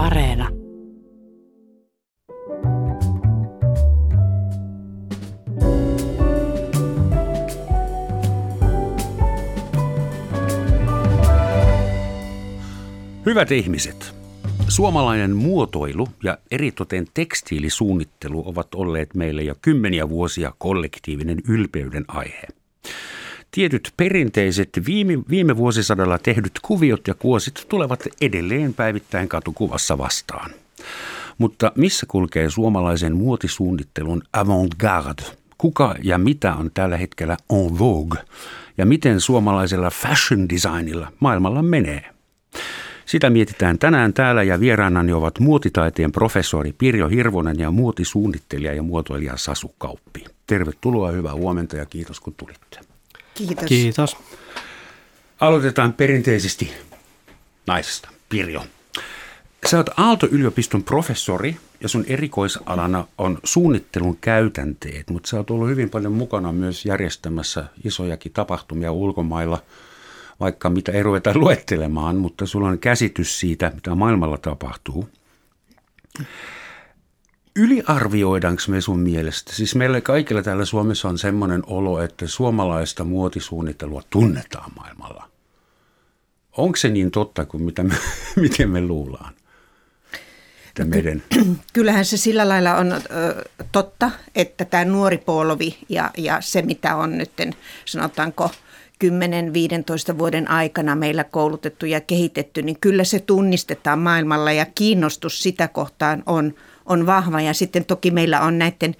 Areena. Hyvät ihmiset, suomalainen muotoilu ja eritoten tekstiilisuunnittelu ovat olleet meille jo kymmeniä vuosia kollektiivinen ylpeyden aihe. Tietyt perinteiset viime, viime vuosisadalla tehdyt kuviot ja kuosit tulevat edelleen päivittäin katukuvassa vastaan. Mutta missä kulkee suomalaisen muotisuunnittelun avantgarde? Kuka ja mitä on tällä hetkellä en vogue? Ja miten suomalaisella fashion designilla maailmalla menee? Sitä mietitään tänään täällä ja vieraanani ovat muotitaiteen professori Pirjo Hirvonen ja muotisuunnittelija ja muotoilija Sasu Kauppi. Tervetuloa, hyvää huomenta ja kiitos kun tulitte. Kiitos. Kiitos. Aloitetaan perinteisesti naisesta. Pirjo. Sä oot Aalto-yliopiston professori ja sun erikoisalana on suunnittelun käytänteet, mutta sä oot ollut hyvin paljon mukana myös järjestämässä isojakin tapahtumia ulkomailla, vaikka mitä ei ruveta luettelemaan, mutta sulla on käsitys siitä, mitä maailmalla tapahtuu. Yliarvioidaanko me sun mielestä? Siis meillä kaikilla täällä Suomessa on semmoinen olo, että suomalaista muotisuunnittelua tunnetaan maailmalla. Onko se niin totta kuin mitä me, miten me luullaan? Että meidän... Kyllähän se sillä lailla on ö, totta, että tämä nuori polvi ja, ja se, mitä on nyt, sanotaanko 10-15 vuoden aikana meillä koulutettu ja kehitetty, niin kyllä se tunnistetaan maailmalla ja kiinnostus sitä kohtaan on – on vahva ja sitten toki meillä on näiden,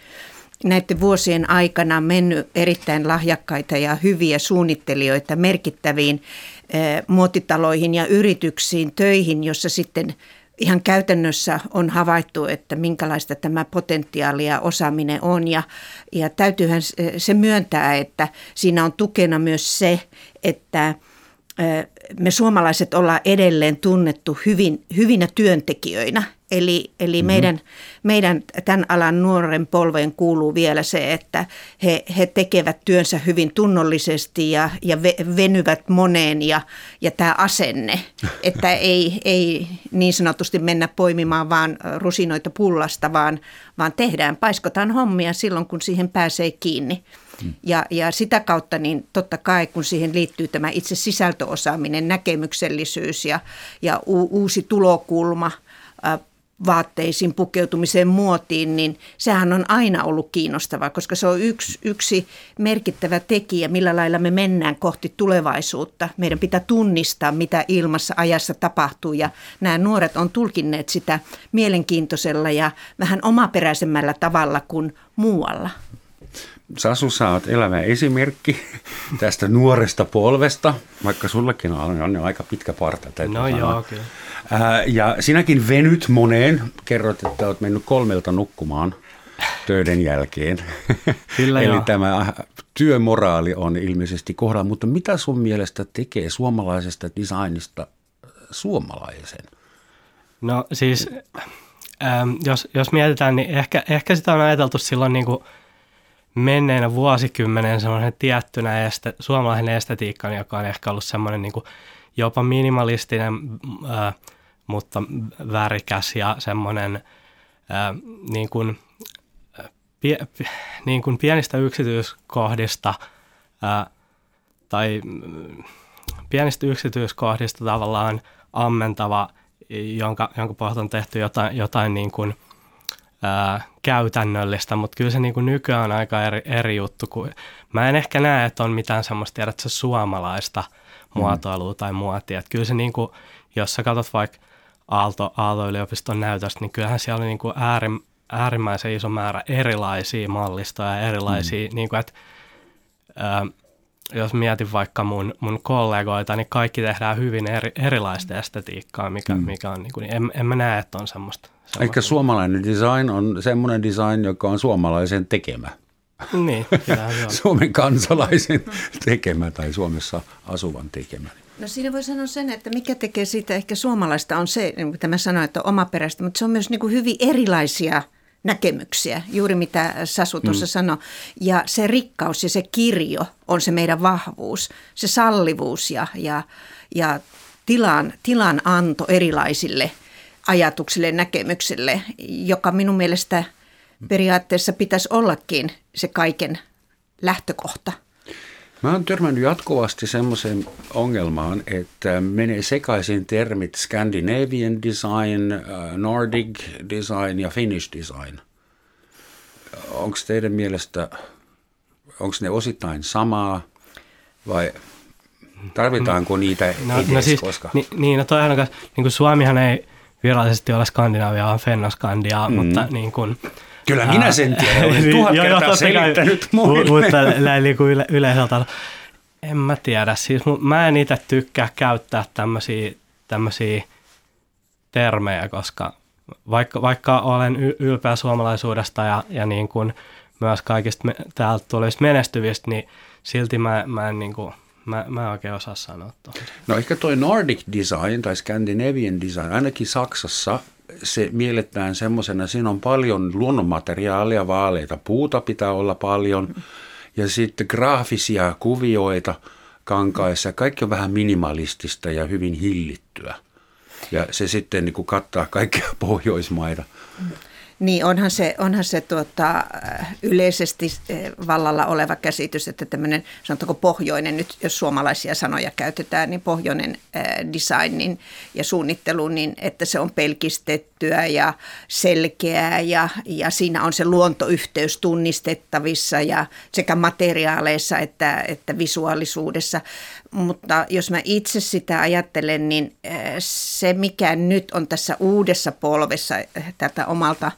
näiden vuosien aikana mennyt erittäin lahjakkaita ja hyviä suunnittelijoita merkittäviin eh, muotitaloihin ja yrityksiin töihin, jossa sitten ihan käytännössä on havaittu, että minkälaista tämä potentiaali ja osaaminen on. Ja, ja täytyyhän se myöntää, että siinä on tukena myös se, että eh, me suomalaiset ollaan edelleen tunnettu hyvin, hyvinä työntekijöinä – Eli, eli mm-hmm. meidän, meidän tämän alan nuoren polveen kuuluu vielä se, että he, he tekevät työnsä hyvin tunnollisesti ja, ja venyvät moneen ja, ja tämä asenne, että ei, ei niin sanotusti mennä poimimaan vaan rusinoita pullasta, vaan, vaan tehdään, paiskotaan hommia silloin, kun siihen pääsee kiinni. Mm. Ja, ja sitä kautta niin totta kai, kun siihen liittyy tämä itse sisältöosaaminen, näkemyksellisyys ja, ja u, uusi tulokulma – vaatteisiin, pukeutumiseen, muotiin, niin sehän on aina ollut kiinnostavaa, koska se on yksi, yksi merkittävä tekijä, millä lailla me mennään kohti tulevaisuutta. Meidän pitää tunnistaa, mitä ilmassa ajassa tapahtuu ja nämä nuoret on tulkinneet sitä mielenkiintoisella ja vähän omaperäisemmällä tavalla kuin muualla. Sasu, sä oot elävä esimerkki tästä nuoresta polvesta, vaikka sullakin on, on aika pitkä parta. No sanoa. joo, kyllä. Ää, ja sinäkin venyt moneen, kerrot, että olet mennyt kolmelta nukkumaan töiden jälkeen. Kyllä Eli joo. tämä työmoraali on ilmeisesti kohdalla, mutta mitä sun mielestä tekee suomalaisesta designista suomalaisen? No siis, ähm, jos, jos mietitään, niin ehkä, ehkä sitä on ajateltu silloin niin kuin – menneinä vuosikymmenen semmoinen tiettynä este, suomalainen estetiikka, joka on ehkä ollut semmoinen niin jopa minimalistinen, ää, mutta värikäs ja semmoinen ää, niin kuin, pie, niin kuin pienistä yksityiskohdista ää, tai pienistä yksityiskohdista tavallaan ammentava, jonka, jonka pohjalta on tehty jotain, jotain niin kuin – ää, käytännöllistä, mutta kyllä se niin kuin nykyään on aika eri, eri juttu. Kuin, mä en ehkä näe, että on mitään semmoista tiedätkö, suomalaista mm. muotoilua tai muotia. Että kyllä se, niin kuin, jos sä katsot vaikka Aalto, Aalto-yliopiston näytöstä, niin kyllähän siellä on niin kuin äärim, äärimmäisen iso määrä erilaisia mallistoja ja erilaisia, mm. niin kuin, että, ää, jos mietin vaikka mun, mun kollegoita, niin kaikki tehdään hyvin eri, erilaista estetiikkaa, mikä, mm. mikä on, niin kuin, en, en mä näe, että on semmoista. Eikä suomalainen design on semmoinen design, joka on suomalaisen tekemä. Niin, Suomen kansalaisen tekemä tai Suomessa asuvan tekemä. No siinä voi sanoa sen, että mikä tekee siitä ehkä suomalaista on se, mitä mä sanoin, että on omaperäistä, mutta se on myös niin kuin hyvin erilaisia – näkemyksiä, juuri mitä Sasu tuossa mm. sanoi. Ja se rikkaus ja se kirjo on se meidän vahvuus, se sallivuus ja, ja, ja tilan, tilan anto erilaisille ajatukselle, näkemykselle, joka minun mielestä periaatteessa pitäisi ollakin se kaiken lähtökohta. Mä oon törmännyt jatkuvasti semmoiseen ongelmaan, että menee sekaisin termit Scandinavian design, uh, Nordic design ja Finnish design. Onko teidän mielestä, onko ne osittain samaa vai tarvitaanko niitä no, edes, no siis, koska... Ni, niin, no toihan on, niin kuin Suomihan ei virallisesti ole Skandinavia, vaan Fennoskandia, mm. mutta niin kuin, Kyllä minä sen tiedän, olen tuhat kertaa selittänyt muille. Mutta näin kuin yle, yleiseltä, en mä tiedä. Siis mä en itse tykkää käyttää tämmöisiä, tämmöisiä termejä, koska vaikka, vaikka olen ylpeä suomalaisuudesta ja, ja niin kuin myös kaikista me, täältä tulevista menestyvistä, niin silti mä, mä en niin kuin, Mä, mä en oikein osaa sanoa tuohon. No ehkä toi Nordic design tai Scandinavian design, ainakin Saksassa se mielletään semmoisena, siinä on paljon luonnonmateriaalia, vaaleita puuta pitää olla paljon ja sitten graafisia kuvioita kankaissa. Kaikki on vähän minimalistista ja hyvin hillittyä. Ja se sitten niin kuin kattaa kaikkia Pohjoismaita. Niin, onhan se, onhan se tuota, yleisesti eh, vallalla oleva käsitys, että tämmöinen, sanotaanko pohjoinen, nyt jos suomalaisia sanoja käytetään, niin pohjoinen eh, designin ja suunnittelu, niin että se on pelkistettyä ja selkeää ja, ja siinä on se luontoyhteys tunnistettavissa ja sekä materiaaleissa että, että visuaalisuudessa. Mutta jos mä itse sitä ajattelen, niin eh, se mikä nyt on tässä uudessa polvessa tätä omalta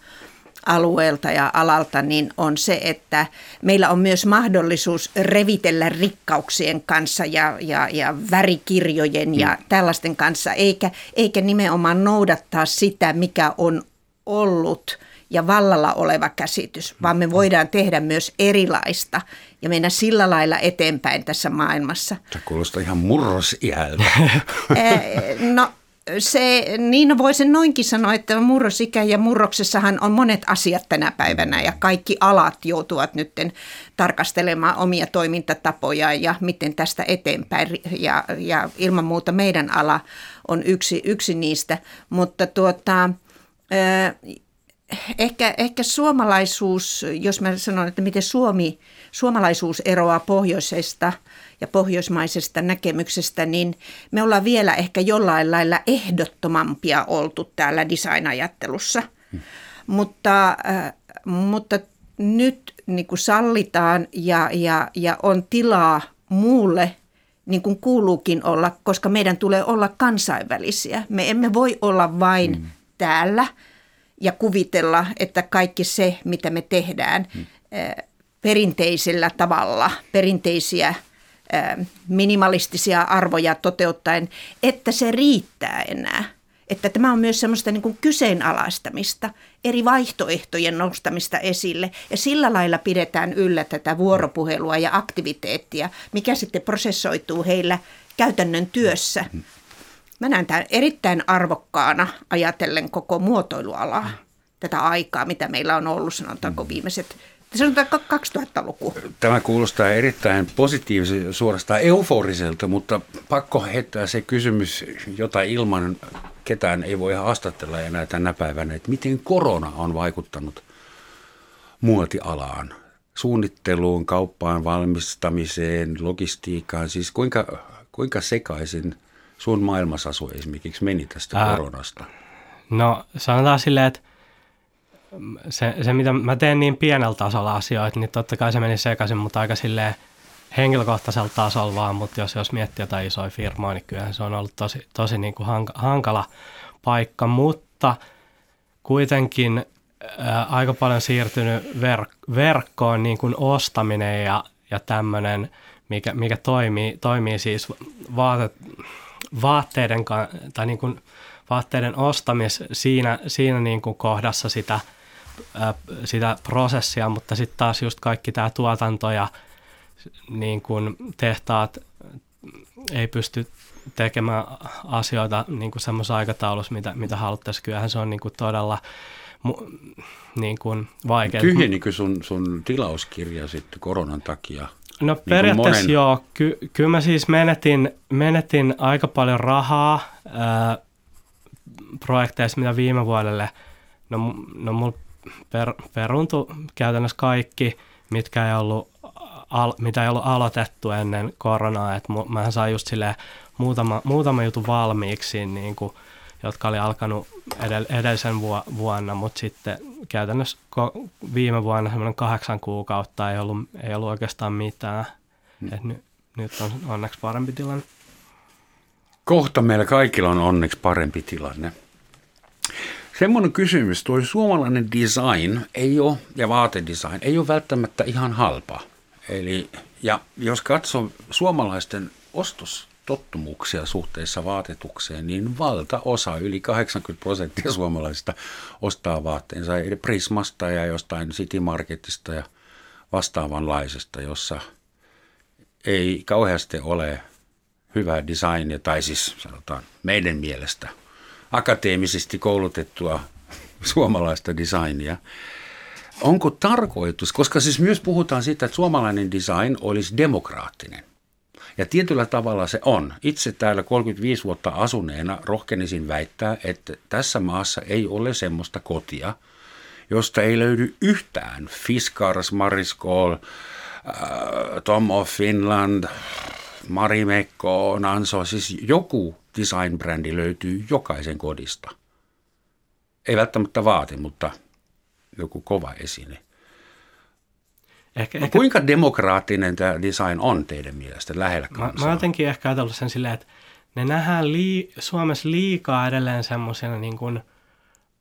alueelta ja alalta, niin on se, että meillä on myös mahdollisuus revitellä rikkauksien kanssa ja, ja, ja värikirjojen ja mm. tällaisten kanssa, eikä, eikä nimenomaan noudattaa sitä, mikä on ollut ja vallalla oleva käsitys, vaan me voidaan tehdä myös erilaista ja mennä sillä lailla eteenpäin tässä maailmassa. Se kuulostaa ihan murrosiältä. no se, niin voi sen noinkin sanoa, että murrosikä ja murroksessahan on monet asiat tänä päivänä ja kaikki alat joutuvat nyt tarkastelemaan omia toimintatapoja ja miten tästä eteenpäin. Ja, ja ilman muuta meidän ala on yksi, yksi niistä, mutta tuota, ehkä, ehkä suomalaisuus, jos mä sanon, että miten Suomi, suomalaisuus eroaa pohjoisesta ja pohjoismaisesta näkemyksestä, niin me ollaan vielä ehkä jollain lailla ehdottomampia oltu täällä designajattelussa. Hmm. Mutta, äh, mutta nyt niin kuin sallitaan ja, ja, ja on tilaa muulle niin kuin kuuluukin olla, koska meidän tulee olla kansainvälisiä. Me emme voi olla vain mm. täällä – ja kuvitella, että kaikki se, mitä me tehdään hmm. perinteisellä tavalla, perinteisiä minimalistisia arvoja toteuttaen, että se riittää enää. Että tämä on myös semmoista niin kuin kyseenalaistamista, eri vaihtoehtojen nostamista esille ja sillä lailla pidetään yllä tätä vuoropuhelua ja aktiviteettia, mikä sitten prosessoituu heillä käytännön työssä. Mä näen tämän erittäin arvokkaana ajatellen koko muotoilualaa, tätä aikaa, mitä meillä on ollut, sanotaanko viimeiset Sanotaan 2000-luku. Tämä kuulostaa erittäin positiivisen, suorastaan euforiselta, mutta pakko heittää se kysymys, jota ilman ketään ei voi haastatella enää tänä päivänä, että miten korona on vaikuttanut muotialaan, suunnitteluun, kauppaan, valmistamiseen, logistiikkaan, siis kuinka, kuinka sekaisin – sun maailmasasu esimerkiksi meni tästä Ää, koronasta? No sanotaan silleen, että se, se, mitä mä teen niin pienellä tasolla asioita, niin totta kai se meni sekaisin, mutta aika silleen henkilökohtaisella tasolla vaan, mutta jos, jos miettii jotain isoja firmoja, niin kyllähän se on ollut tosi, tosi niin kuin hankala paikka, mutta kuitenkin ää, aika paljon siirtynyt ver- verkkoon niin kuin ostaminen ja, ja tämmöinen, mikä, mikä toimii, toimii siis vaatet, vaatteiden, tai niin kuin vaatteiden ostamis siinä, siinä niin kuin kohdassa sitä, sitä prosessia, mutta sitten taas just kaikki tämä tuotanto ja niin kuin tehtaat ei pysty tekemään asioita niin kuin semmoisessa aikataulussa, mitä, mitä haluttaisiin. Kyllähän se on niin kuin todella niin kuin vaikea. Tyhjenikö sun, sun tilauskirja sitten koronan takia? No niin periaatteessa monen... joo. Ky- kyllä mä siis menetin, menetin aika paljon rahaa ää, projekteissa, mitä viime vuodelle, no, no mulla per, peruntui käytännössä kaikki, mitkä ei ollut, al, mitä ei ollut aloitettu ennen koronaa. Et mä sain just muutama, muutama juttu valmiiksi, niin kuin, jotka oli alkanut edell, edellisen vuonna, mutta sitten käytännössä viime vuonna semmoinen kahdeksan kuukautta ei ollut, ei ollut oikeastaan mitään. Hmm. Et ny, nyt on onneksi parempi tilanne. Kohta meillä kaikilla on onneksi parempi tilanne. Semmoinen kysymys, tuo suomalainen design ei ole, ja vaatedesign ei ole välttämättä ihan halpa. Eli, ja jos katsoo suomalaisten ostostottumuksia suhteessa vaatetukseen, niin valtaosa, yli 80 prosenttia suomalaisista ostaa vaatteensa Prismasta ja jostain City Marketista ja vastaavanlaisesta, jossa ei kauheasti ole hyvää designia, tai siis sanotaan meidän mielestä akateemisesti koulutettua suomalaista designia. Onko tarkoitus, koska siis myös puhutaan siitä, että suomalainen design olisi demokraattinen. Ja tietyllä tavalla se on. Itse täällä 35 vuotta asuneena rohkenisin väittää, että tässä maassa ei ole semmoista kotia, josta ei löydy yhtään Fiskars, Mariskol, äh, Tom of Finland, Marimekko, Nanso, siis joku design-brändi löytyy jokaisen kodista. Ei välttämättä vaati, mutta joku kova esine. Ehkä, no, ehkä... Kuinka demokraattinen tämä design on teidän mielestä lähellä kansaa? Mä, mä jotenkin ehkä ajatellut sen silleen, että ne nähdään lii, Suomessa liikaa edelleen semmoisena niin kuin,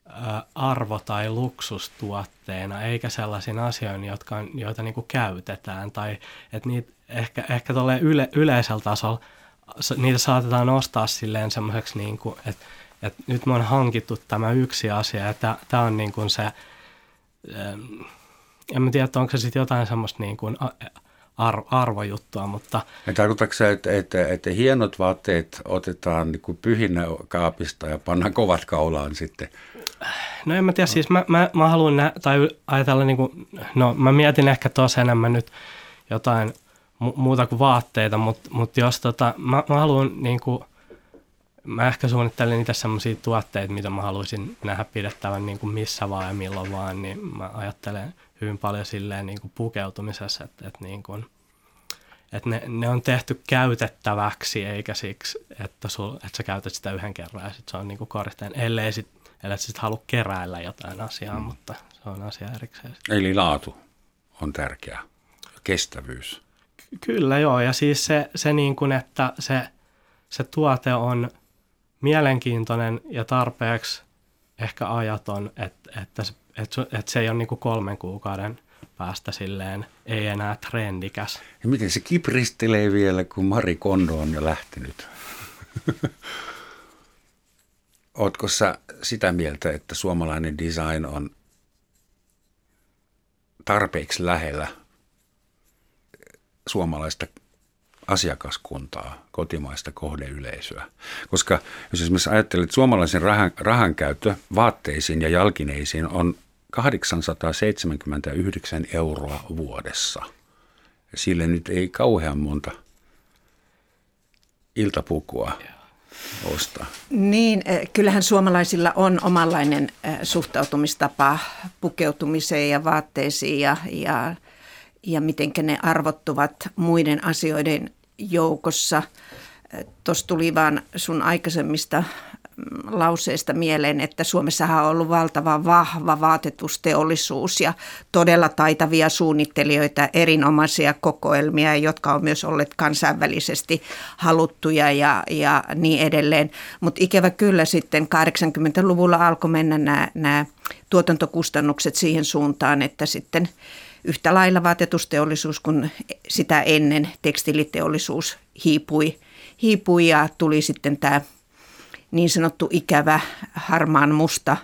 ä, arvo- tai luksustuotteena, eikä sellaisina asioina, jotka, joita niin kuin käytetään. Tai että niitä ehkä, ehkä yle, yleisellä tasolla niitä saatetaan ostaa silleen semmoiseksi, niin kuin, että, että nyt me on hankittu tämä yksi asia ja tämä on niin kuin se, en mä tiedä, onko se sitten jotain semmoista niin kuin arvo, arvojuttua, mutta... Ja tarkoitatko se, että, että, että hienot vaatteet otetaan niin kuin pyhinnä kaapista ja pannaan kovat kaulaan sitten? No en mä tiedä, siis mä, mä, mä haluan nä- tai ajatella, niin kuin, no mä mietin ehkä tuossa enemmän nyt jotain mu- muuta kuin vaatteita, mutta mut jos tota, mä, mä haluan niin kuin, mä ehkä suunnittelen niitä semmoisia tuotteita, mitä mä haluaisin nähdä pidettävän niin kuin missä vaan ja milloin vaan, niin mä ajattelen hyvin paljon silleen niin kuin pukeutumisessa, että, että, niin kuin, että ne, ne, on tehty käytettäväksi, eikä siksi, että, sul, että sä käytät sitä yhden kerran ja sit se on niin kuin koristeen, ellei sit, ellei sit halua keräillä jotain asiaa, mm. mutta se on asia erikseen. Eli laatu on tärkeä, kestävyys. Kyllä joo, ja siis se, se niin kuin, että se, se tuote on mielenkiintoinen ja tarpeeksi ehkä ajaton, että, että, se, että, että se ei ole niin kuin kolmen kuukauden päästä silleen, ei enää trendikäs. Ja miten se kipristelee vielä, kun Mari Kondo on jo lähtenyt? Ootko sä sitä mieltä, että suomalainen design on tarpeeksi lähellä suomalaista asiakaskuntaa, kotimaista kohdeyleisöä. Koska jos esimerkiksi ajattelet, että suomalaisen rahan, rahan käyttö vaatteisiin ja jalkineisiin on 879 euroa vuodessa. Sille nyt ei kauhean monta iltapukua ostaa. Niin, eh, kyllähän suomalaisilla on omanlainen eh, suhtautumistapa pukeutumiseen ja vaatteisiin ja, ja ja miten ne arvottuvat muiden asioiden joukossa. Tuossa tuli vaan sun aikaisemmista mm, lauseista mieleen, että Suomessahan on ollut valtava vahva vaatetusteollisuus ja todella taitavia suunnittelijoita, erinomaisia kokoelmia, jotka on myös olleet kansainvälisesti haluttuja ja, ja niin edelleen. Mutta ikävä kyllä sitten 80-luvulla alkoi mennä nämä, tuotantokustannukset siihen suuntaan, että sitten – yhtä lailla vaatetusteollisuus kuin sitä ennen tekstiiliteollisuus hiipui, hiipui ja tuli sitten tämä niin sanottu ikävä harmaan musta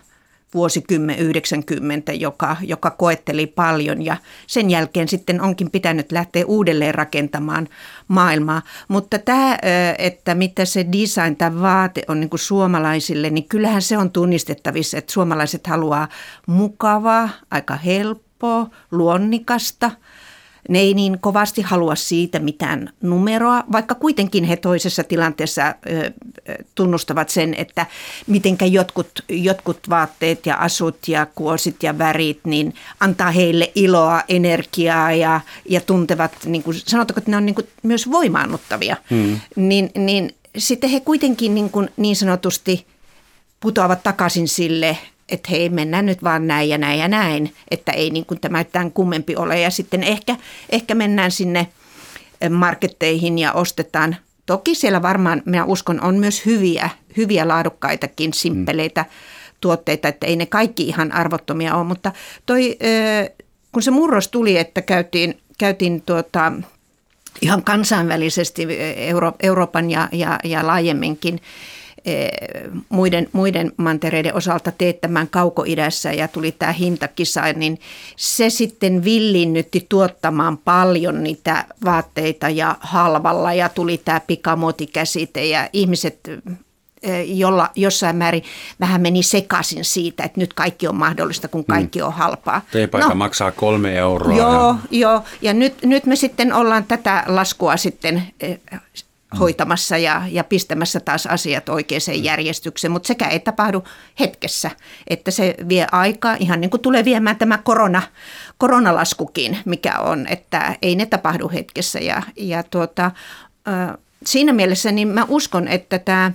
vuosikymmen 90, joka, joka koetteli paljon ja sen jälkeen sitten onkin pitänyt lähteä uudelleen rakentamaan maailmaa. Mutta tämä, että mitä se design tai vaate on niin suomalaisille, niin kyllähän se on tunnistettavissa, että suomalaiset haluaa mukavaa, aika helppoa, helppoa, luonnikasta, ne ei niin kovasti halua siitä mitään numeroa, vaikka kuitenkin he toisessa tilanteessa tunnustavat sen, että mitenkä jotkut, jotkut vaatteet ja asut ja kuosit ja värit niin antaa heille iloa, energiaa ja, ja tuntevat, niin kuin, sanotaanko, että ne on niin kuin myös voimaannuttavia, hmm. niin, niin sitten he kuitenkin niin, kuin niin sanotusti putoavat takaisin sille että hei, mennään nyt vaan näin ja näin ja näin, että ei niin kuin tämä tämän kummempi ole. Ja sitten ehkä, ehkä mennään sinne eh, marketteihin ja ostetaan. Toki siellä varmaan, minä uskon, on myös hyviä, hyviä laadukkaitakin simppeleitä mm. tuotteita, että ei ne kaikki ihan arvottomia ole, mutta toi, eh, kun se murros tuli, että käytiin, käytiin tuota, ihan kansainvälisesti eh, Euro, Euroopan ja, ja, ja laajemminkin muiden, muiden mantereiden osalta teettämään kaukoidässä ja tuli tämä hintakisa, niin se sitten villinnytti tuottamaan paljon niitä vaatteita ja halvalla ja tuli tämä pikamuotikäsite ja ihmiset eh, jolla jossain määrin vähän meni sekaisin siitä, että nyt kaikki on mahdollista, kun kaikki on halpaa. Teepaita no, maksaa kolme euroa. Joo, ja... joo. ja nyt, nyt me sitten ollaan tätä laskua sitten eh, hoitamassa ja, ja pistämässä taas asiat oikeaan mm. järjestykseen, mutta sekä ei tapahdu hetkessä, että se vie aikaa, ihan niin kuin tulee viemään tämä korona, koronalaskukin, mikä on, että ei ne tapahdu hetkessä. Ja, ja tuota, siinä mielessä niin mä uskon, että tämä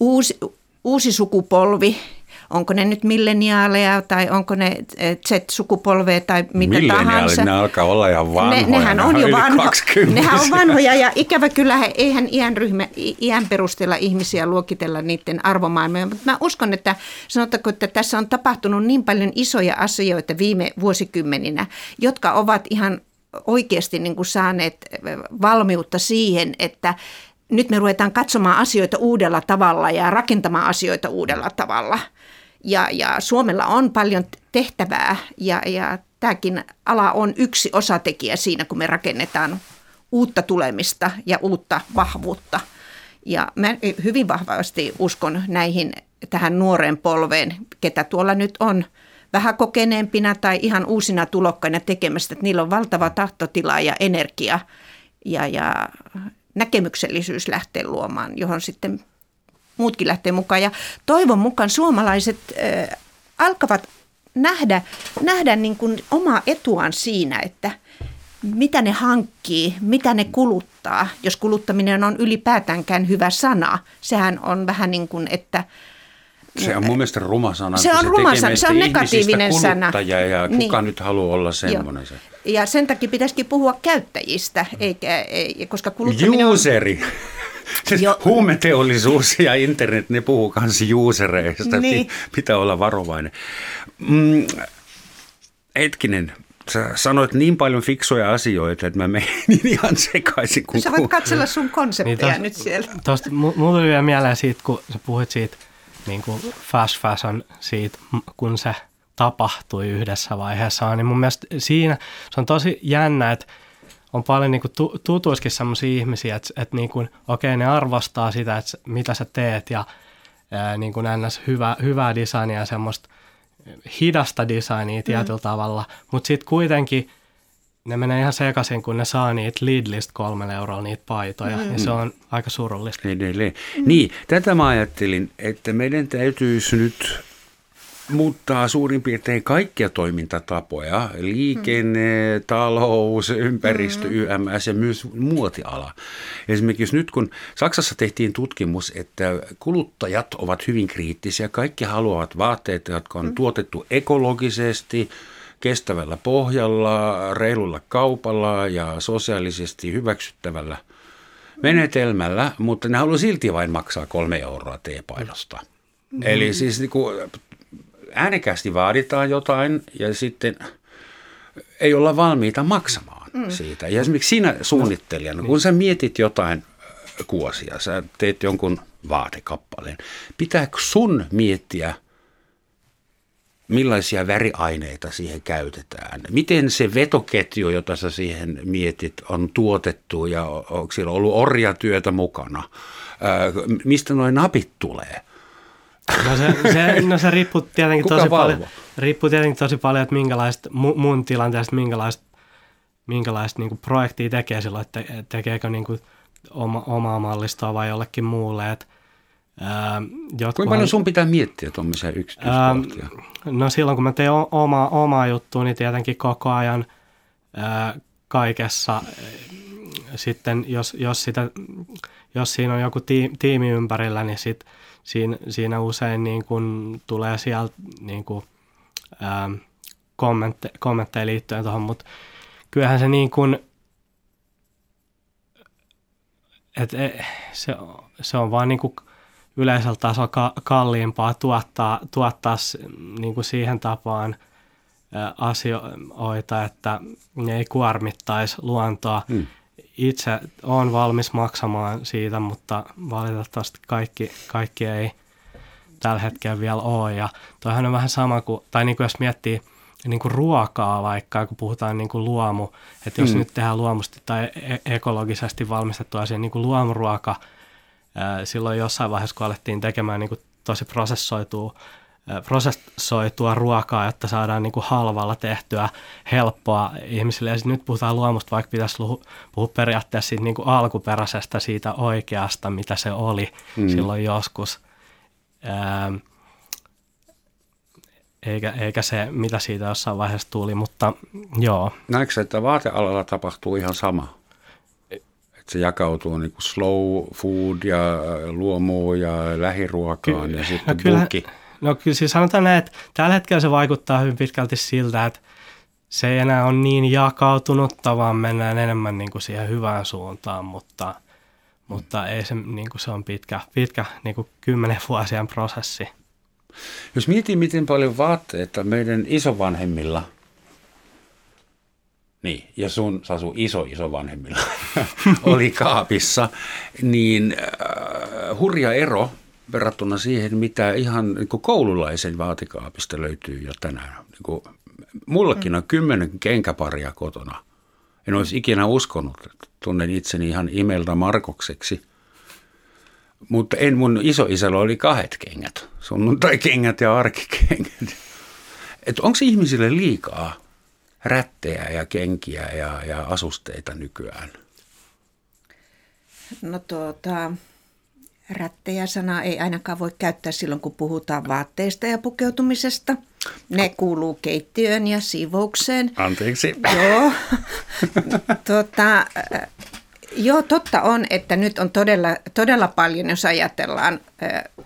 uusi, uusi sukupolvi – onko ne nyt milleniaaleja tai onko ne eh, Z-sukupolvea tai mitä tahansa. ne alkaa olla ihan vanhoja. Ne, nehän on jo vanho, nehän on vanhoja ja ikävä kyllä eihän iän, ryhmä, iän perusteella ihmisiä luokitella niiden arvomaailmoja. Mutta mä uskon, että sanotaanko, että tässä on tapahtunut niin paljon isoja asioita viime vuosikymmeninä, jotka ovat ihan oikeasti niin kuin saaneet eh, valmiutta siihen, että nyt me ruvetaan katsomaan asioita uudella tavalla ja rakentamaan asioita uudella tavalla – ja, ja Suomella on paljon tehtävää ja, ja tämäkin ala on yksi osatekijä siinä, kun me rakennetaan uutta tulemista ja uutta vahvuutta. Ja mä hyvin vahvasti uskon näihin tähän nuoreen polveen, ketä tuolla nyt on vähän kokeneempina tai ihan uusina tulokkaina tekemässä, että niillä on valtava tahtotila ja energia ja, ja näkemyksellisyys lähteä luomaan, johon sitten muutkin lähtee mukaan. Ja toivon mukaan suomalaiset äh, alkavat nähdä, nähdä niin kuin omaa etuaan siinä, että mitä ne hankkii, mitä ne kuluttaa. Jos kuluttaminen on ylipäätäänkään hyvä sana, sehän on vähän niin kuin, että se on mun mielestä ruma sana. Se on se ruma sana, se on negatiivinen sana. Ja kuka niin. nyt haluaa olla semmoinen se. Ja sen takia pitäisikin puhua käyttäjistä, eikä, ei, koska kuluttaminen Useri. on... Siis huumeteollisuus ja internet, ne puhuu kanssa usereista, niin. pitää olla varovainen. Mm, hetkinen, sä sanoit niin paljon fiksoja asioita, että mä menin ihan sekaisin. Kun sä voit katsella sun konsepteja niin tos, nyt siellä. Tosta, mulla tuli vielä mieleen siitä, kun sä puhuit siitä niin kuin fast fashion, siitä, kun se tapahtui yhdessä vaiheessa, niin mun mielestä siinä se on tosi jännä, että on paljon niin kuin tutuiskin sellaisia ihmisiä, että, että niin kuin, okei, ne arvostaa sitä, että mitä sä teet ja ää, niin kuin ns. Hyvä, hyvää designia ja semmoista hidasta designia tietyllä mm. tavalla, mutta sitten kuitenkin ne menee ihan sekaisin, kun ne saa niitä Lidlistä kolmella eurolla niitä paitoja, mm. ja se on aika surullista. Edelleen. Mm. Niin, tätä mä ajattelin, että meidän täytyisi nyt muuttaa suurin piirtein kaikkia toimintatapoja, liikenne, mm. talous, ympäristö, mm. YMS ja myös muotiala. Esimerkiksi nyt kun Saksassa tehtiin tutkimus, että kuluttajat ovat hyvin kriittisiä, kaikki haluavat vaatteita, jotka on mm. tuotettu ekologisesti, kestävällä pohjalla, reilulla kaupalla ja sosiaalisesti hyväksyttävällä menetelmällä, mutta ne haluaa silti vain maksaa kolme euroa teepainosta. Mm. Eli siis niin kuin, äänekästi vaaditaan jotain ja sitten ei olla valmiita maksamaan mm. siitä. Ja esimerkiksi sinä suunnittelijana, kun sä mietit jotain kuosia, sä teet jonkun vaatekappaleen, pitääkö sun miettiä, millaisia väriaineita siihen käytetään? Miten se vetoketju, jota sä siihen mietit, on tuotettu ja onko siellä ollut orjatyötä mukana? Mistä nuo napit tulee? No se, se, no se riippuu tietenkin Kuka tosi paljon, riippuu tietenkin tosi paljon, että minkälaista mun tilanteesta, minkälaista minkälaista niin projektia tekee silloin, että tekeekö niin kuin oma, omaa mallistoa vai jollekin muulle. Ää, Kuinka paljon sun pitää miettiä tuommoisia yksityiskohtia? Ää, no silloin kun mä teen oma, omaa juttua, niin tietenkin koko ajan ää, kaikessa sitten jos, jos, sitä, jos siinä on joku tiimi ympärillä, niin sit siinä, siinä usein niin kun tulee sieltä niin kun, ää, kommentte, kommentteja liittyen tuohon, mutta kyllähän se niin kuin, et, e, se, se on vaan niin kuin yleisellä tasolla kalliimpaa tuottaa, tuottaa niin kuin siihen tapaan asioita, että ne ei kuormittaisi luontoa. Hmm. Itse olen valmis maksamaan siitä, mutta valitettavasti kaikki, kaikki ei tällä hetkellä vielä ole. Ja toihan on vähän sama kuin, tai niin kuin jos miettii – niin kuin ruokaa vaikka, kun puhutaan niin kuin luomu, että jos mm. nyt tehdään luomusti tai e-, ekologisesti valmistettu asia, niin kuin luomuruoka, silloin jossain vaiheessa, kun alettiin tekemään niin kuin tosi prosessoitua, prosessoitua ruokaa, jotta saadaan niin kuin halvalla tehtyä helppoa ihmisille. Ja nyt puhutaan luomusta, vaikka pitäisi puhua periaatteessa siitä niin kuin alkuperäisestä, siitä oikeasta, mitä se oli mm. silloin joskus eikä, eikä se, mitä siitä jossain vaiheessa tuli, mutta joo. Näetkö että vaatealalla tapahtuu ihan sama? Että se jakautuu niin kuin slow food ja luomu ja lähiruokaan Ky- ja sitten no kyllä, bulki. No kyllä siis sanotaan näin, että tällä hetkellä se vaikuttaa hyvin pitkälti siltä, että se ei enää ole niin jakautunutta, vaan mennään enemmän niin kuin siihen hyvään suuntaan, mutta, mutta ei se, niin kuin se on pitkä, pitkä niin kuin kymmenen vuosien prosessi. Jos mietii, miten paljon vaatteita meidän isovanhemmilla, niin, ja sun, Sasu, iso isovanhemmilla oli kaapissa, niin äh, hurja ero verrattuna siihen, mitä ihan niin kuin koululaisen vaatikaapista löytyy jo tänään. Niin kuin, mullakin on kymmenen kenkäparia kotona. En olisi ikinä uskonut, että tunnen itseni ihan imeltä Markokseksi – mutta en mun isoisällä oli kahdet kengät, sunnuntai-kengät ja arkikengät. Että onko ihmisille liikaa rättejä ja kenkiä ja, ja asusteita nykyään? No tuota, rättejä sanaa ei ainakaan voi käyttää silloin, kun puhutaan vaatteista ja pukeutumisesta. Ne kuuluu keittiöön ja siivoukseen. Anteeksi. Joo. tuota, Joo, totta on, että nyt on todella, todella paljon, jos ajatellaan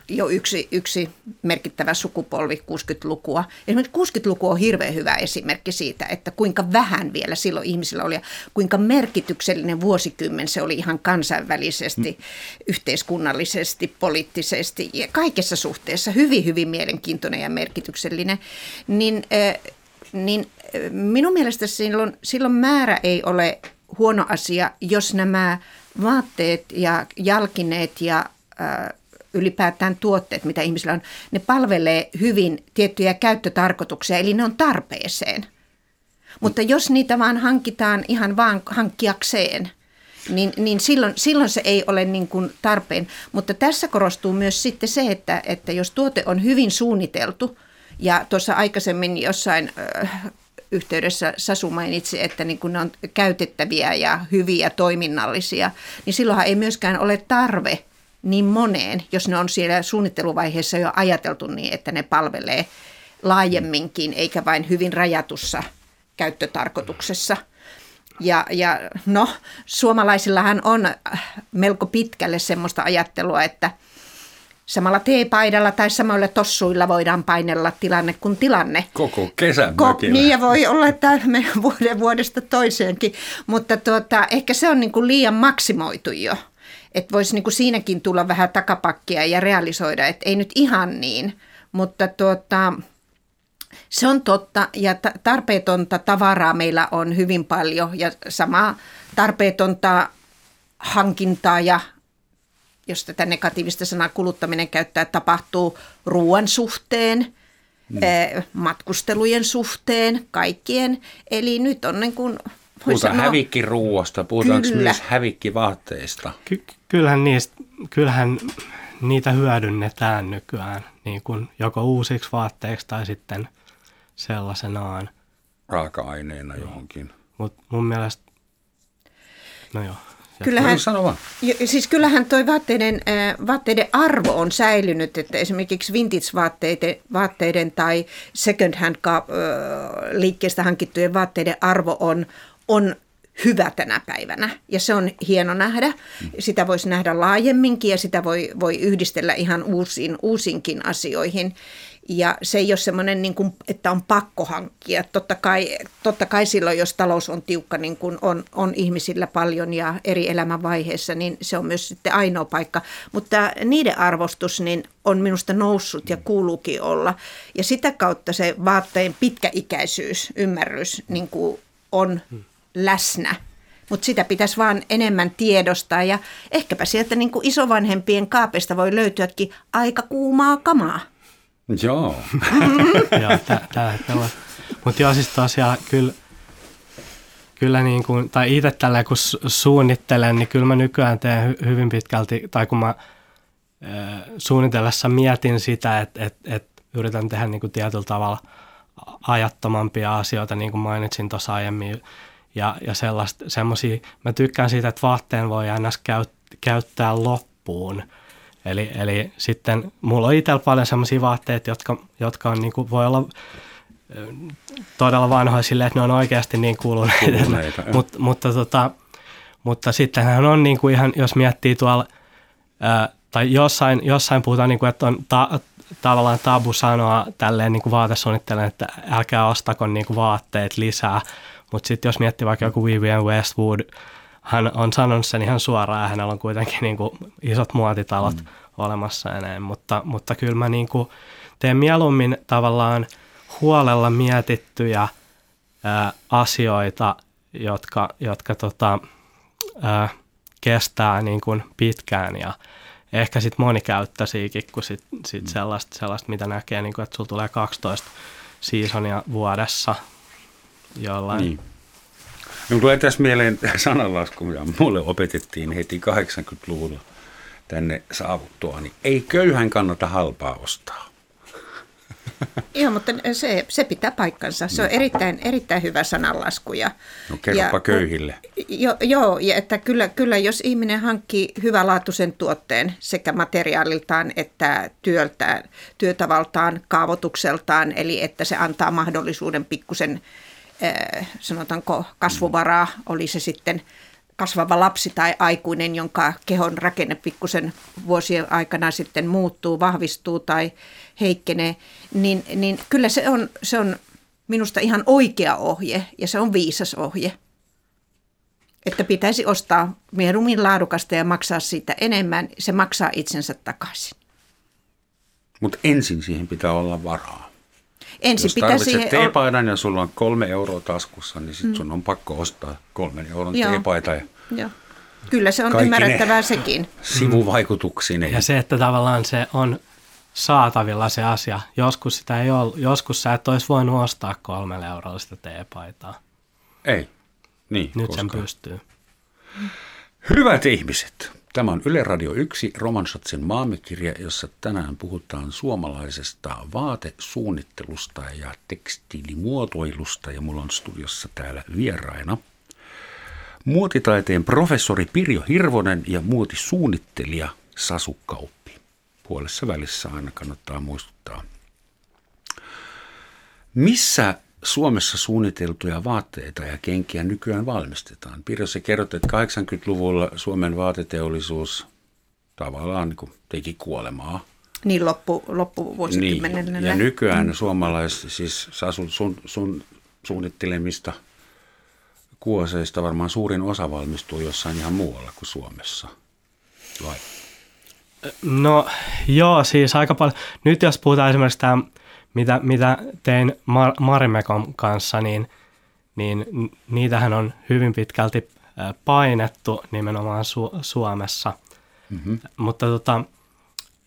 jo yksi, yksi merkittävä sukupolvi 60-lukua. Esimerkiksi 60-luku on hirveän hyvä esimerkki siitä, että kuinka vähän vielä silloin ihmisillä oli ja kuinka merkityksellinen vuosikymmen se oli ihan kansainvälisesti, mm. yhteiskunnallisesti, poliittisesti ja kaikessa suhteessa hyvin, hyvin mielenkiintoinen ja merkityksellinen. Niin, niin minun mielestä silloin, silloin määrä ei ole huono asia, jos nämä vaatteet ja jalkineet ja ylipäätään tuotteet, mitä ihmisillä on, ne palvelee hyvin tiettyjä käyttötarkoituksia, eli ne on tarpeeseen. Mutta jos niitä vaan hankitaan ihan vaan hankkiakseen, niin, niin silloin, silloin se ei ole niin kuin tarpeen. Mutta tässä korostuu myös sitten se, että, että jos tuote on hyvin suunniteltu, ja tuossa aikaisemmin jossain yhteydessä Sasu mainitsi, että niin kun ne on käytettäviä ja hyviä toiminnallisia, niin silloinhan ei myöskään ole tarve niin moneen, jos ne on siellä suunnitteluvaiheessa jo ajateltu niin, että ne palvelee laajemminkin, eikä vain hyvin rajatussa käyttötarkoituksessa. Ja, ja no, suomalaisillahan on melko pitkälle semmoista ajattelua, että – samalla teepaidalla tai samoilla tossuilla voidaan painella tilanne kuin tilanne. Koko kesän Ko- Niin ja voi olla, että me vuoden vuodesta toiseenkin, mutta tuota, ehkä se on niin kuin liian maksimoitu jo. Että voisi niin kuin siinäkin tulla vähän takapakkia ja realisoida, että ei nyt ihan niin, mutta tuota, se on totta ja tarpeetonta tavaraa meillä on hyvin paljon ja sama tarpeetonta hankintaa ja jos tätä negatiivista sanaa kuluttaminen käyttää, tapahtuu ruoan suhteen, mm. matkustelujen suhteen, kaikkien. Eli nyt on niin kuin... Puhutaan sanoa, hävikkiruuasta, puhutaanko kyllä. myös hävikkivaatteista? Ky- kyllähän, niistä, kyllähän niitä hyödynnetään nykyään niin kuin joko uusiksi vaatteiksi tai sitten sellaisenaan. Raaka-aineena johonkin. Mutta mun mielestä, no joo. Kyllähän, sano vaan. siis kyllähän toi vaatteiden, äh, vaatteiden arvo on säilynyt, että esimerkiksi vintage-vaatteiden vaatteiden tai second hand äh, liikkeestä hankittujen vaatteiden arvo on, on hyvä tänä päivänä ja se on hieno nähdä. Sitä voisi nähdä laajemminkin ja sitä voi, voi yhdistellä ihan uusiin, uusinkin asioihin. Ja se ei ole semmoinen, niin kuin, että on pakko hankkia. Totta kai, totta kai silloin, jos talous on tiukka, niin kuin on, on ihmisillä paljon ja eri elämänvaiheissa, niin se on myös sitten ainoa paikka. Mutta niiden arvostus niin on minusta noussut ja kuuluukin olla. Ja sitä kautta se vaatteen pitkäikäisyys, ymmärrys niin kuin on läsnä. Mutta sitä pitäisi vaan enemmän tiedostaa ja ehkäpä sieltä niin kuin isovanhempien kaapesta voi löytyäkin aika kuumaa kamaa. Joo. joo, tällä. Mutta joo, siis tosiaan kyllä, kyllä niin kuin, tai itse tällä kun suunnittelen, niin kyllä mä nykyään teen hyvin pitkälti, tai kun mä suunnitellessa mietin sitä, että, että, että yritän tehdä niin kuin tietyllä tavalla ajattomampia asioita, niin kuin mainitsin tuossa aiemmin, ja, ja semmoisia, mä tykkään siitä, että vaatteen voi aina käyt, käyttää loppuun. Eli, eli sitten mulla on itsellä paljon semmoisia vaatteita, jotka, jotka on, niin kuin, voi olla todella vanhoja silleen, että ne on oikeasti niin kuluneita. Mut, mutta, tota, mutta sittenhän on niin kuin ihan, jos miettii tuolla, ää, tai jossain, jossain puhutaan, niin kuin, että on ta, tavallaan tabu sanoa tälleen niin kuin vaatesuunnittelen, että älkää ostako niin kuin vaatteet lisää, mutta sitten jos miettii vaikka joku Vivian Westwood, hän on sanonut sen ihan suoraan, ja hänellä on kuitenkin niin kuin isot muotitalot mm. olemassa ja näin, mutta, mutta kyllä mä niin kuin teen mieluummin tavallaan huolella mietittyjä ää, asioita, jotka, jotka tota, ää, kestää niin kuin pitkään ja ehkä sitten monikäyttöisiäkin kuin sit, sit mm. sellaista, sellaista, mitä näkee, niin kuin, että sulla tulee 12 seasonia vuodessa jollain. Niin. No, tulee tässä mieleen sananlasku, mitä mulle opetettiin heti 80-luvulla tänne saavuttua, niin ei köyhän kannata halpaa ostaa. Joo, mutta se, se pitää paikkansa. Se on erittäin, erittäin hyvä sananlasku. Ja, no kerropa ja, köyhille. Jo, joo, ja että kyllä, kyllä jos ihminen hankkii hyvälaatuisen tuotteen sekä materiaaliltaan että työltään, työtavaltaan, kaavoitukseltaan, eli että se antaa mahdollisuuden pikkusen sanotaanko kasvuvaraa, oli se sitten kasvava lapsi tai aikuinen, jonka kehon rakenne pikkusen vuosien aikana sitten muuttuu, vahvistuu tai heikkenee, niin, niin kyllä se on, se on minusta ihan oikea ohje ja se on viisas ohje. Että pitäisi ostaa mieluummin laadukasta ja maksaa siitä enemmän, se maksaa itsensä takaisin. Mutta ensin siihen pitää olla varaa. Ensin Jos tarvitset teepaidan ja sulla on kolme euroa taskussa, niin sitten mm. sun on pakko ostaa kolmen euron Joo. teepaita. Ja Joo. Kyllä se on ymmärrettävää sekin. Sivuvaikutuksineen. Ja se, että tavallaan se on saatavilla se asia. Joskus sitä ei ole, joskus sä et olisi voinut ostaa kolmelle eurolla sitä teepaitaa. Ei. Niin, Nyt koska... sen pystyy. Hyvät ihmiset, Tämä on Yle Radio 1 Romansatsin maamekirja, jossa tänään puhutaan suomalaisesta vaatesuunnittelusta ja tekstiilimuotoilusta. Ja mulla on studiossa täällä vieraina muotitaiteen professori Pirjo Hirvonen ja muotisuunnittelija Sasu Kauppi. Puolessa välissä aina kannattaa muistuttaa. Missä Suomessa suunniteltuja vaatteita ja kenkiä nykyään valmistetaan. Pirjo, sä kerrot, että 80-luvulla Suomen vaateteollisuus tavallaan niin teki kuolemaa. Niin loppu, loppuvuosikymmenellä. Niin. Ja nykyään mm. suomalais, siis sun, sun, sun suunnittelemista kuoseista varmaan suurin osa valmistuu jossain ihan muualla kuin Suomessa. Vai? No joo, siis aika paljon. Nyt jos puhutaan esimerkiksi tämä mitä, mitä tein Mar- Marimekon kanssa, niin, niin niitähän on hyvin pitkälti painettu nimenomaan Su- Suomessa. Mm-hmm. Mutta tota,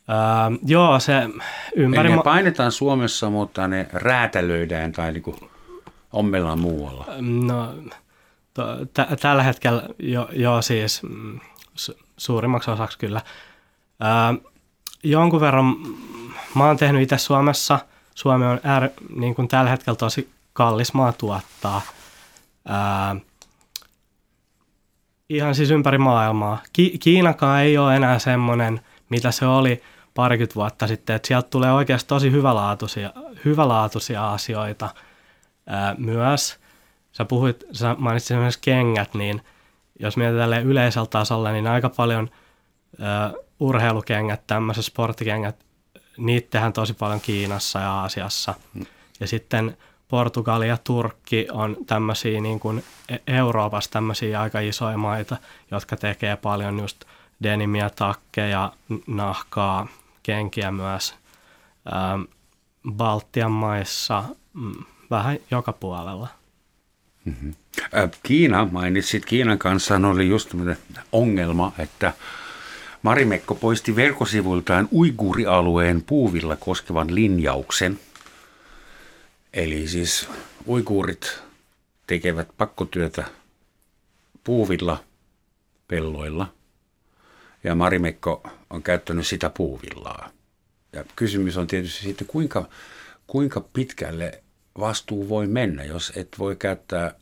ää, joo, se ympäri... Eli ne painetaan Suomessa, mutta ne räätälöidään tai niinku ommellaan muualla. No, to, t- tällä hetkellä jo, jo siis mm, su- suurimmaksi osaksi kyllä. Ää, jonkun verran mä oon tehnyt itse Suomessa – Suomi on äär, niin kuin tällä hetkellä tosi kallis maa tuottaa. ää, ihan siis ympäri maailmaa. Ki- Kiinakaan ei ole enää semmoinen, mitä se oli parikymmentä vuotta sitten, että sieltä tulee oikeasti tosi hyvälaatuisia, hyvälaatuisia asioita ää, myös. Sä puhuit, sä mainitsit myös kengät, niin jos mietitään yleisellä tasolla, niin aika paljon ää, urheilukengät, tämmöiset sporttikengät, niitä tehdään tosi paljon Kiinassa ja Aasiassa. Ja sitten Portugali ja Turkki on tämmöisiä niin kuin e- Euroopassa tämmöisiä aika isoja maita, jotka tekee paljon just denimiä, takkeja, nahkaa, kenkiä myös. Ähm, Baltian maissa mm, vähän joka puolella. Mm-hmm. Kiina, mainitsit Kiinan kanssa, oli just ongelma, että Marimekko poisti verkkosivuiltaan uiguurialueen puuvilla koskevan linjauksen. Eli siis uiguurit tekevät pakkotyötä puuvilla pelloilla ja Marimekko on käyttänyt sitä puuvillaa. Ja kysymys on tietysti siitä, kuinka, kuinka pitkälle vastuu voi mennä, jos et voi käyttää,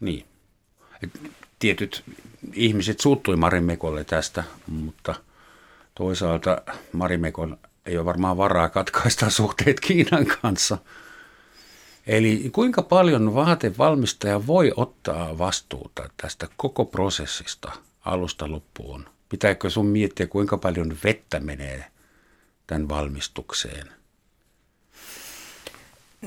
niin, et tietyt ihmiset suuttui Marimekolle tästä, mutta toisaalta Marimekon ei ole varmaan varaa katkaista suhteet Kiinan kanssa. Eli kuinka paljon vaatevalmistaja voi ottaa vastuuta tästä koko prosessista alusta loppuun? Pitääkö sun miettiä, kuinka paljon vettä menee tämän valmistukseen?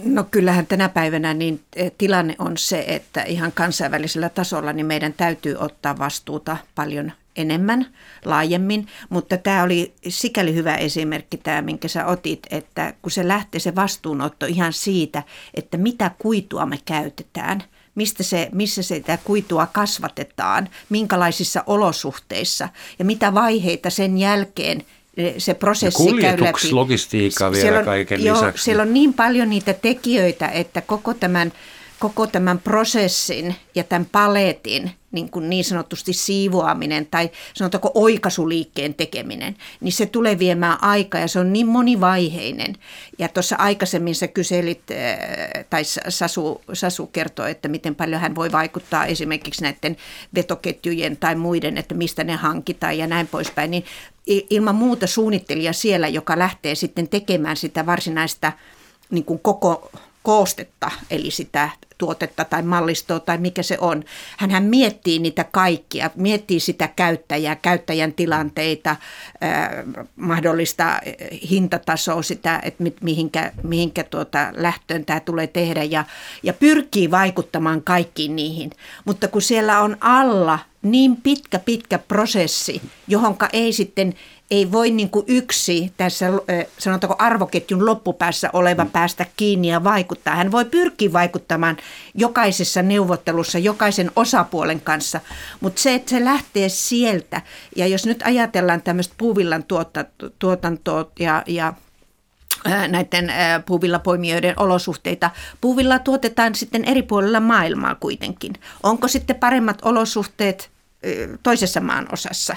No kyllähän tänä päivänä niin e, tilanne on se, että ihan kansainvälisellä tasolla niin meidän täytyy ottaa vastuuta paljon enemmän, laajemmin, mutta tämä oli sikäli hyvä esimerkki tämä, minkä sä otit, että kun se lähtee se vastuunotto ihan siitä, että mitä kuitua me käytetään – mistä se, missä sitä kuitua kasvatetaan, minkälaisissa olosuhteissa ja mitä vaiheita sen jälkeen se prosessi ja käy läpi. logistiikka vielä siellä on, kaiken joo, lisäksi. Siellä on niin paljon niitä tekijöitä, että koko tämän, koko tämän prosessin ja tämän paletin niin, kuin niin sanotusti siivoaminen tai sanotaanko oikaisuliikkeen tekeminen, niin se tulee viemään aikaa ja se on niin monivaiheinen. Ja tuossa aikaisemmin sä kyselit, äh, tai Sasu, Sasu kertoi, että miten paljon hän voi vaikuttaa esimerkiksi näiden vetoketjujen tai muiden, että mistä ne hankitaan ja näin poispäin, niin ilman muuta suunnittelija siellä, joka lähtee sitten tekemään sitä varsinaista niin kuin koko koostetta, eli sitä tuotetta tai mallistoa tai mikä se on. Hänhän miettii niitä kaikkia, miettii sitä käyttäjää, käyttäjän tilanteita, mahdollista hintatasoa, sitä, että mihinkä, mihinkä tuota lähtöön tämä tulee tehdä ja, ja pyrkii vaikuttamaan kaikkiin niihin. Mutta kun siellä on alla niin pitkä, pitkä prosessi, johonka ei sitten ei voi niin kuin yksi tässä sanotaanko arvoketjun loppupäässä oleva mm. päästä kiinni ja vaikuttaa. Hän voi pyrkiä vaikuttamaan jokaisessa neuvottelussa jokaisen osapuolen kanssa, mutta se, että se lähtee sieltä ja jos nyt ajatellaan tämmöistä puuvillan tuotantoa ja, ja näiden puuvillapoimijoiden olosuhteita. Puuvilla tuotetaan sitten eri puolilla maailmaa kuitenkin. Onko sitten paremmat olosuhteet toisessa maan osassa?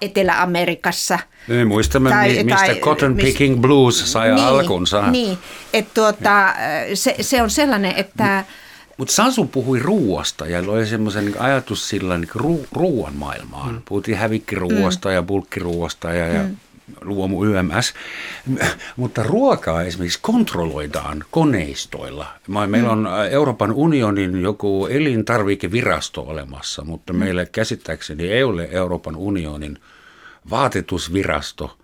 Etelä-Amerikassa. Niin, muistamme, tai, mistä tai, Cotton Picking mis, Blues sai niin, alkunsa. Niin, että tuota, se, se on sellainen, että... Mutta Sasu puhui ruuasta ja oli semmoisen niin ajatus sillä niin ru, ruuan maailmaan. Mm. Puhuttiin hävikkiruuasta mm. ja bulkkiruuasta ja, ja mm luomu YMS, mutta ruokaa esimerkiksi kontrolloidaan koneistoilla. Meillä on Euroopan unionin joku elintarvikevirasto olemassa, mutta mm. meillä käsittääkseni ei ole Euroopan unionin vaatetusvirasto.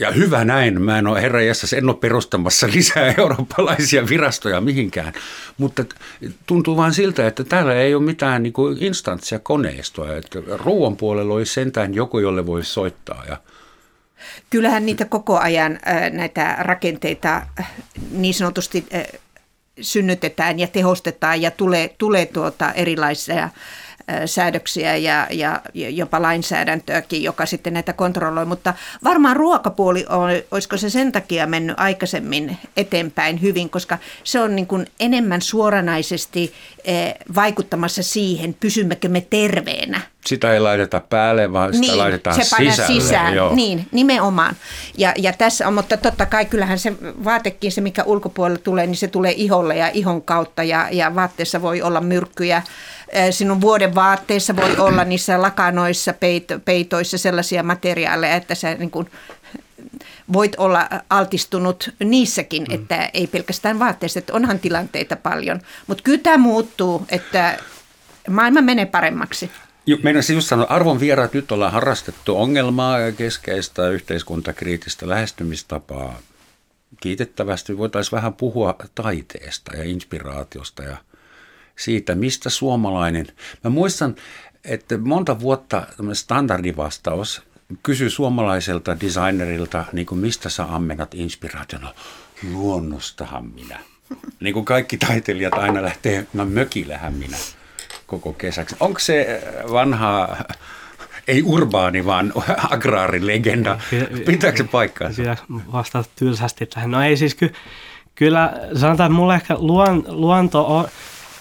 Ja hyvä näin, mä en ole herra Jessas, en ole perustamassa lisää eurooppalaisia virastoja mihinkään, mutta tuntuu vain siltä, että täällä ei ole mitään niin kuin instanssia koneistoa, että ruoan puolella olisi sentään joku, jolle voisi soittaa ja – Kyllähän niitä koko ajan näitä rakenteita niin sanotusti synnytetään ja tehostetaan ja tulee, tulee tuota erilaisia säädöksiä ja, ja jopa lainsäädäntöäkin, joka sitten näitä kontrolloi. Mutta varmaan ruokapuoli, on, olisiko se sen takia mennyt aikaisemmin eteenpäin hyvin, koska se on niin kuin enemmän suoranaisesti vaikuttamassa siihen, pysymmekö me terveenä – Sitä ei laiteta päälle, vaan sitä niin, laitetaan se sisälle. sisään. Joo. Niin, nimenomaan. Ja, ja tässä on, mutta totta kai kyllähän se vaatekin, se mikä ulkopuolella tulee, niin se tulee iholle ja ihon kautta ja, ja vaatteessa voi olla myrkkyjä. Sinun vuoden vaatteissa voi olla niissä lakanoissa, peito, peitoissa sellaisia materiaaleja, että sä niin kuin voit olla altistunut niissäkin, mm. että ei pelkästään vaatteissa, että onhan tilanteita paljon. Mutta kyllä tämä muuttuu, että maailma menee paremmaksi. Meidän siis just sanoa, arvon vieraat, nyt ollaan harrastettu ongelmaa ja keskeistä yhteiskuntakriittistä lähestymistapaa. Kiitettävästi voitaisiin vähän puhua taiteesta ja inspiraatiosta ja siitä, mistä suomalainen. Mä muistan, että monta vuotta standardivastaus kysyi suomalaiselta designerilta, niin kuin mistä sä ammennat inspiraationa. Luonnostahan minä. Niin kuin kaikki taiteilijat aina lähtee, no mökillähän minä koko kesäksi. Onko se vanha, ei urbaani, vaan agraarilegenda, pitääkö se paikkaansa? Pitääkö vastata tylsästi tähän? No ei siis ky, kyllä, sanotaan, että mulle ehkä luon, luonto on,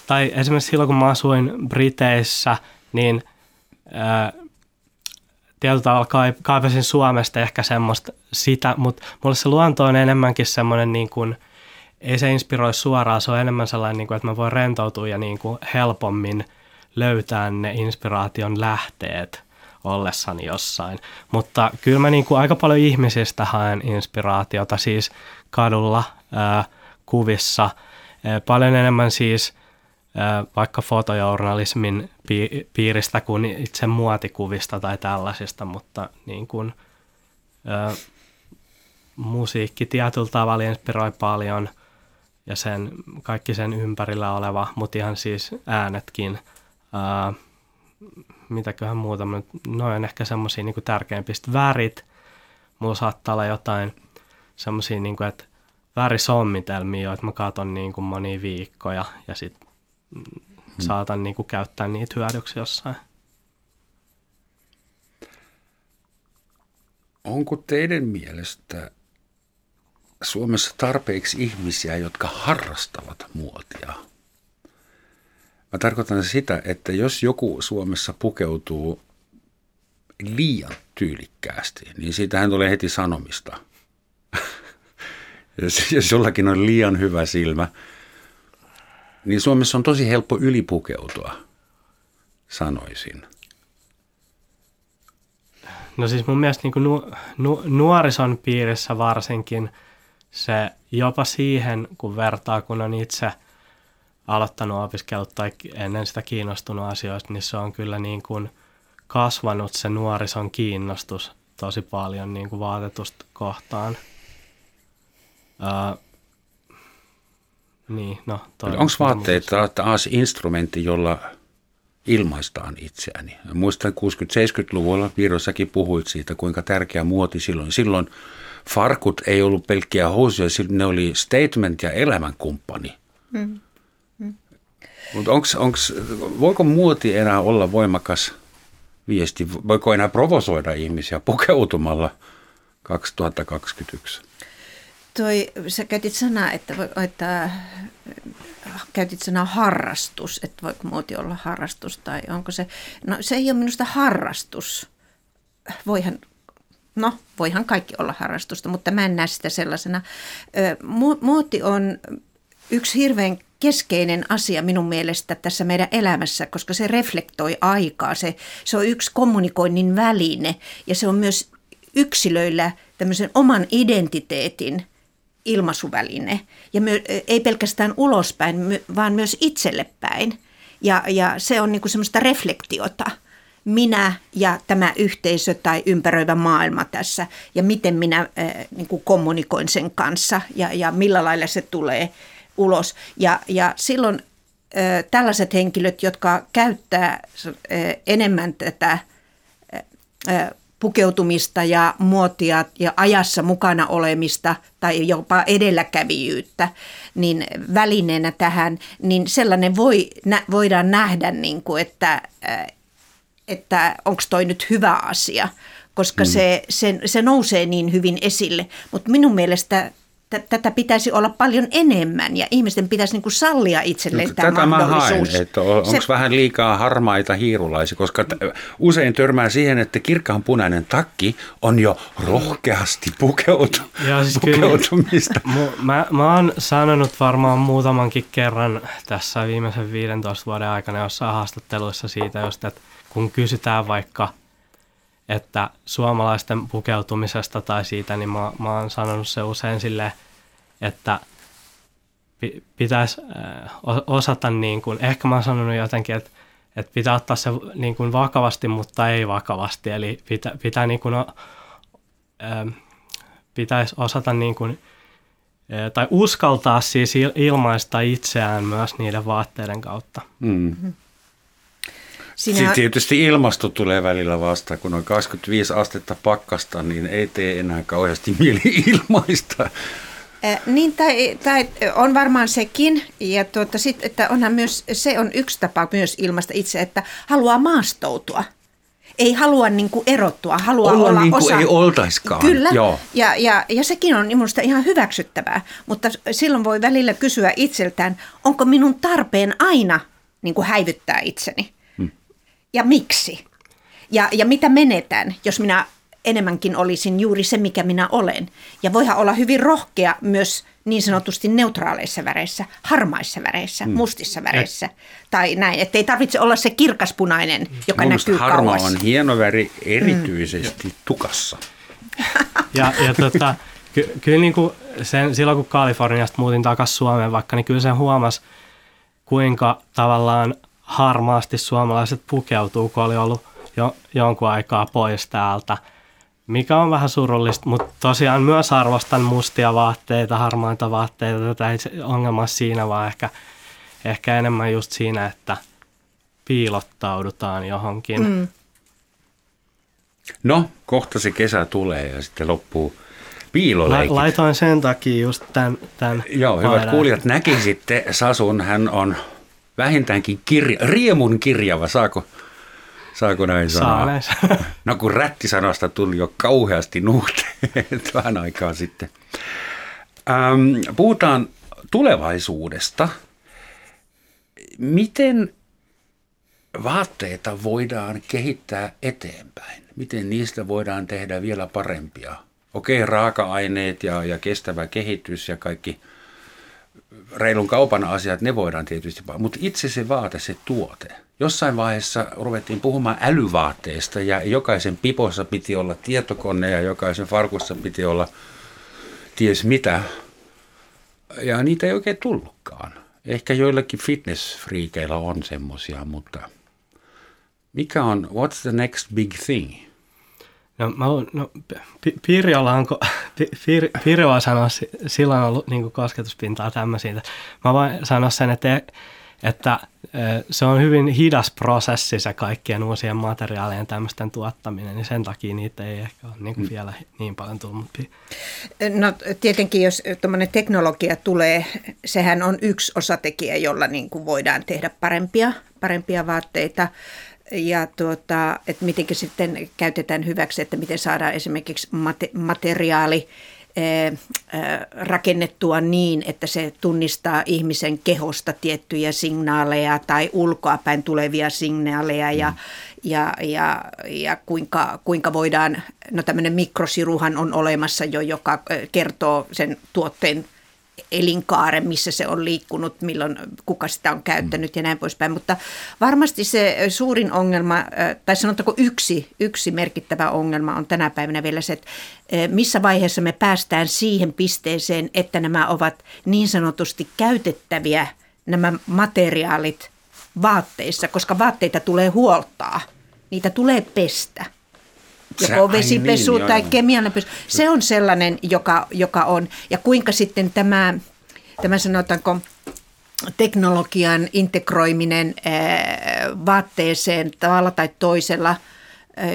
tai esimerkiksi silloin kun mä asuin Briteissä, niin ää, tietyllä tavalla kaipasin Suomesta ehkä semmoista sitä, mutta mulle se luonto on enemmänkin semmoinen niin kuin, ei se inspiroi suoraan, se on enemmän sellainen, niin kuin, että mä voin rentoutua ja niin kuin helpommin löytää ne inspiraation lähteet ollessani jossain. Mutta kyllä mä niin kuin aika paljon ihmisistä haen inspiraatiota, siis kadulla, ää, kuvissa, ää, paljon enemmän siis vaikka fotojournalismin piiristä kuin itse muotikuvista tai tällaisista, mutta niin kuin, ää, musiikki tietyllä tavalla inspiroi paljon – ja sen, kaikki sen ympärillä oleva, mutta ihan siis äänetkin. Ää, mitäköhän muuta, noin on ehkä semmoisia niin tärkeimpistä värit. Mulla saattaa olla jotain semmoisia, niin kuin, että värisommitelmia, joita mä katon niin kuin monia viikkoja ja sitten. Saatan niin kuin, käyttää niitä hyödyksi jossain. Onko teidän mielestä Suomessa tarpeeksi ihmisiä, jotka harrastavat muotia. Mä tarkoitan sitä, että jos joku Suomessa pukeutuu liian tyylikkäästi, niin siitähän tulee heti sanomista. jos jollakin on liian hyvä silmä, niin Suomessa on tosi helppo ylipukeutua, sanoisin. No siis mun mielestä niin nu, nu, nuorison piirissä varsinkin – se jopa siihen, kun vertaa, kun on itse aloittanut opiskelut tai ennen sitä kiinnostunut asioista, niin se on kyllä niin kuin kasvanut se nuorison kiinnostus tosi paljon niin kuin vaatetusta kohtaan. Uh, niin, no, Onko vaatteet taas instrumentti, jolla ilmaistaan itseäni? Muistan 60-70-luvulla Virossakin puhuit siitä, kuinka tärkeä muoti silloin. Silloin farkut ei ollut pelkkiä housuja, ne oli statement ja elämänkumppani. Mm. Mm. Mutta onks, onks, voiko muoti enää olla voimakas viesti? Voiko enää provosoida ihmisiä pukeutumalla 2021? Toi, sä käytit sanaa, että, että käytit sanaa harrastus, että voiko muoti olla harrastus tai onko se, no se ei ole minusta harrastus. Voihan no voihan kaikki olla harrastusta, mutta mä en näe sitä sellaisena. Muoti on yksi hirveän keskeinen asia minun mielestä tässä meidän elämässä, koska se reflektoi aikaa. Se, se on yksi kommunikoinnin väline ja se on myös yksilöillä tämmöisen oman identiteetin ilmaisuväline. Ja my, ei pelkästään ulospäin, vaan myös itselle päin. Ja, ja se on niinku semmoista reflektiota – minä ja tämä yhteisö tai ympäröivä maailma tässä ja miten minä äh, niin kuin kommunikoin sen kanssa ja, ja millä lailla se tulee ulos. Ja, ja silloin äh, tällaiset henkilöt, jotka käyttää äh, enemmän tätä äh, pukeutumista ja muotia ja ajassa mukana olemista tai jopa edelläkävijyyttä niin välineenä tähän, niin sellainen voi, nä, voidaan nähdä, niin kuin, että että onko toi nyt hyvä asia, koska mm. se, se, se nousee niin hyvin esille. Mutta minun mielestä tätä pitäisi olla paljon enemmän ja ihmisten pitäisi niin kuin sallia itselleen No, tämä Tätä mahdollisuus. haen, että on- onko Se- vähän liikaa harmaita hiirulaisia, koska t- usein törmää siihen, että kirkkaan punainen takki on jo rohkeasti pukeutu, Joo, siis kyllä- pukeutumista. Mu- Mä, mä oon sanonut varmaan muutamankin kerran tässä viimeisen 15 vuoden aikana jossain haastatteluissa siitä just, että kun kysytään vaikka, että suomalaisten pukeutumisesta tai siitä, niin mä, mä oon sanonut se usein silleen, että pi- pitäisi äh, osata niin kuin, ehkä mä oon sanonut jotenkin, että, että pitää ottaa se niin kuin vakavasti, mutta ei vakavasti, eli pitää, pitää niin kuin, pitäisi osata niin kuin, tai uskaltaa siis il- ilmaista itseään myös niiden vaatteiden kautta. Mm. Sinä, Sitten tietysti ilmasto tulee välillä vastaan, kun on 25 astetta pakkasta, niin ei tee enää kauheasti mieli ilmaista. Äh, Niin, tai, tai on varmaan sekin, ja tuota, sit, että onhan myös, se on yksi tapa myös ilmaista itse, että haluaa maastoutua. Ei halua niin kuin erottua, haluaa Olla olla niin kuin osa. ei oltaiskaan, Kyllä, joo. Ja, ja, ja sekin on minusta ihan hyväksyttävää, mutta silloin voi välillä kysyä itseltään, onko minun tarpeen aina niin kuin häivyttää itseni? Hmm. Ja miksi? Ja, ja mitä menetän, jos minä enemmänkin olisin juuri se, mikä minä olen. Ja voihan olla hyvin rohkea myös niin sanotusti neutraaleissa väreissä, harmaissa väreissä, Hmm. mustissa väreissä. Tai näin, että ei tarvitse olla se kirkaspunainen, joka Mun mielestä näkyy harma kauas. on hieno väri erityisesti tukassa. Ja, ja tota, ky, kyllä niin kuin sen, silloin kun Kaliforniasta muutin takaisin Suomeen vaikka, niin kyllä sen huomasi, kuinka tavallaan harmaasti suomalaiset pukeutuu, kun oli ollut jo, jonkun aikaa pois täältä. Mikä on vähän surullista, mutta tosiaan myös arvostan mustia vaatteita, harmaita vaatteita. Tätä ei ongelma siinä, vaan ehkä, ehkä enemmän just siinä, että piilottaudutaan johonkin. Mm. No, kohta se kesä tulee ja sitten loppuu La, piiloleikit. laitoin sen takia just tämän, tämän Joo, hyvät paidan. kuulijat, näkisitte Sasun, hän on vähintäänkin kirja, riemun kirjava, saako, saako näin Saa sanoa? No kun rättisanasta tuli jo kauheasti nuhteet vähän aikaa sitten. Ähm, puhutaan tulevaisuudesta. Miten vaatteita voidaan kehittää eteenpäin? Miten niistä voidaan tehdä vielä parempia? Okei, raaka-aineet ja, ja kestävä kehitys ja kaikki reilun kaupan asiat, ne voidaan tietysti, mutta itse se vaate, se tuote. Jossain vaiheessa ruvettiin puhumaan älyvaatteista ja jokaisen pipossa piti olla tietokone ja jokaisen farkussa piti olla ties mitä. Ja niitä ei oikein tullutkaan. Ehkä joillakin fitnessfriikeillä on semmosia, mutta mikä on, what's the next big thing? No, mä, luulen- no Pi- Pirjolla on, ko- Pi- Pir, Pirjoa sanoa, si- sillä on ollut niin kosketuspintaa tämmöisiä. Mä voin sanoa sen, että, että se on hyvin hidas prosessi se kaikkien uusien materiaalien tämmöisten tuottaminen, niin sen takia niitä ei ehkä ole niin vielä niin paljon tullut. No tietenkin, jos tuommoinen teknologia tulee, sehän on yksi osatekijä, jolla niin kuin voidaan tehdä parempia, parempia vaatteita. Ja tuota, että miten sitten käytetään hyväksi, että miten saadaan esimerkiksi mate- materiaali eh, eh, rakennettua niin, että se tunnistaa ihmisen kehosta tiettyjä signaaleja tai ulkoapäin tulevia signaaleja ja, ja, ja, ja kuinka, kuinka voidaan, no tämmöinen mikrosiruhan on olemassa jo, joka eh, kertoo sen tuotteen elinkaaren, missä se on liikkunut, milloin kuka sitä on käyttänyt ja näin poispäin. Mutta varmasti se suurin ongelma, tai sanotaanko yksi, yksi merkittävä ongelma on tänä päivänä vielä se, että missä vaiheessa me päästään siihen pisteeseen, että nämä ovat niin sanotusti käytettäviä nämä materiaalit vaatteissa, koska vaatteita tulee huoltaa, niitä tulee pestä joko ai vesipesu niin, tai kemiallinen. Se on sellainen, joka, joka on. Ja kuinka sitten tämä, tämä sanotaanko, teknologian integroiminen ää, vaatteeseen tavalla tai toisella ää,